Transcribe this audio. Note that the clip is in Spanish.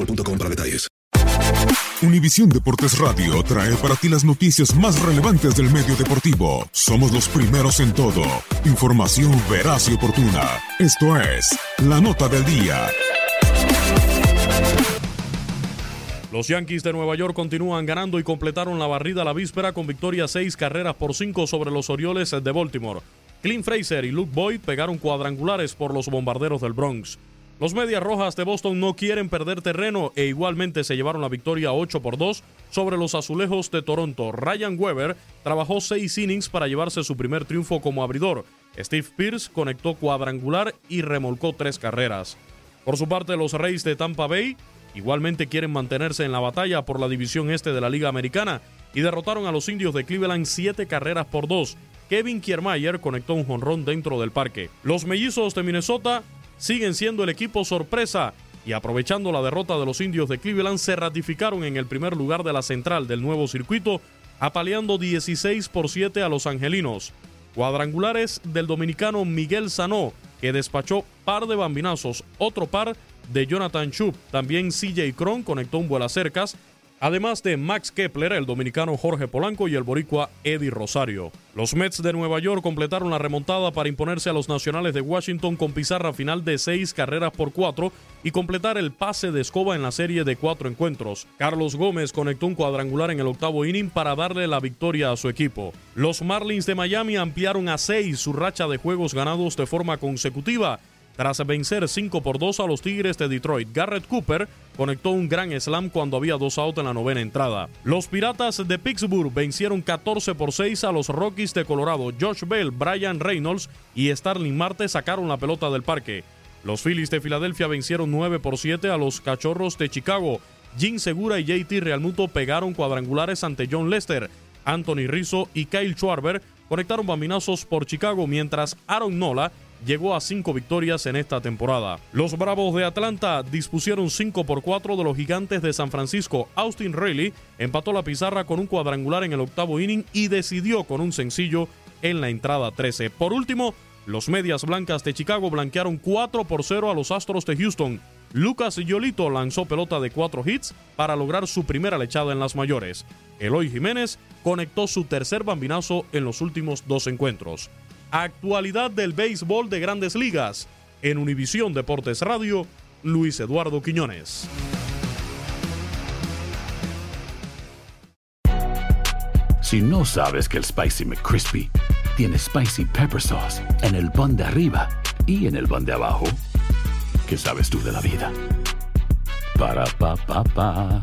boostmobile.com para detalles. Univisión Deportes Radio trae para ti las noticias más relevantes del medio deportivo. Somos los primeros en todo. Información veraz y oportuna. Esto es La Nota del Día. Los Yankees de Nueva York continúan ganando y completaron la barrida la víspera con victoria seis carreras por cinco sobre los Orioles de Baltimore. Clint Fraser y Luke Boyd pegaron cuadrangulares por los bombarderos del Bronx. Los Medias Rojas de Boston no quieren perder terreno e igualmente se llevaron la victoria 8 por 2 sobre los Azulejos de Toronto. Ryan Weber trabajó seis innings para llevarse su primer triunfo como abridor. Steve Pierce conectó cuadrangular y remolcó tres carreras. Por su parte, los Reyes de Tampa Bay igualmente quieren mantenerse en la batalla por la división este de la Liga Americana y derrotaron a los indios de Cleveland siete carreras por dos. Kevin Kiermaier conectó un jonrón dentro del parque. Los mellizos de Minnesota siguen siendo el equipo sorpresa y aprovechando la derrota de los indios de Cleveland se ratificaron en el primer lugar de la central del nuevo circuito, apaleando 16 por 7 a los angelinos. Cuadrangulares del dominicano Miguel Sanó, que despachó par de bambinazos, otro par de Jonathan Chup. También CJ Cron conectó un vuelo cercas además de Max Kepler, el dominicano Jorge Polanco y el boricua Eddie Rosario. Los Mets de Nueva York completaron la remontada para imponerse a los Nacionales de Washington con pizarra final de seis carreras por cuatro y completar el pase de escoba en la serie de cuatro encuentros. Carlos Gómez conectó un cuadrangular en el octavo inning para darle la victoria a su equipo. Los Marlins de Miami ampliaron a seis su racha de juegos ganados de forma consecutiva tras vencer 5 por 2 a los Tigres de Detroit, Garrett Cooper conectó un gran slam cuando había dos outs en la novena entrada. Los Piratas de Pittsburgh vencieron 14 por 6 a los Rockies de Colorado. Josh Bell, Brian Reynolds y Starling Marte sacaron la pelota del parque. Los Phillies de Filadelfia vencieron 9 por 7 a los Cachorros de Chicago. Jim Segura y JT Realmuto pegaron cuadrangulares ante John Lester. Anthony Rizzo y Kyle Schwarber conectaron bambinazos por Chicago, mientras Aaron Nola llegó a cinco victorias en esta temporada. Los Bravos de Atlanta dispusieron 5 por 4 de los gigantes de San Francisco. Austin Riley empató la pizarra con un cuadrangular en el octavo inning y decidió con un sencillo en la entrada 13. Por último, los Medias Blancas de Chicago blanquearon 4 por 0 a los Astros de Houston. Lucas Yolito lanzó pelota de 4 hits para lograr su primera lechada en las mayores. Eloy Jiménez conectó su tercer bambinazo en los últimos dos encuentros. Actualidad del béisbol de grandes ligas. En Univisión Deportes Radio, Luis Eduardo Quiñones. Si no sabes que el Spicy McCrispy tiene Spicy Pepper Sauce en el pan de arriba y en el pan de abajo, ¿qué sabes tú de la vida? Para, pa, pa, pa.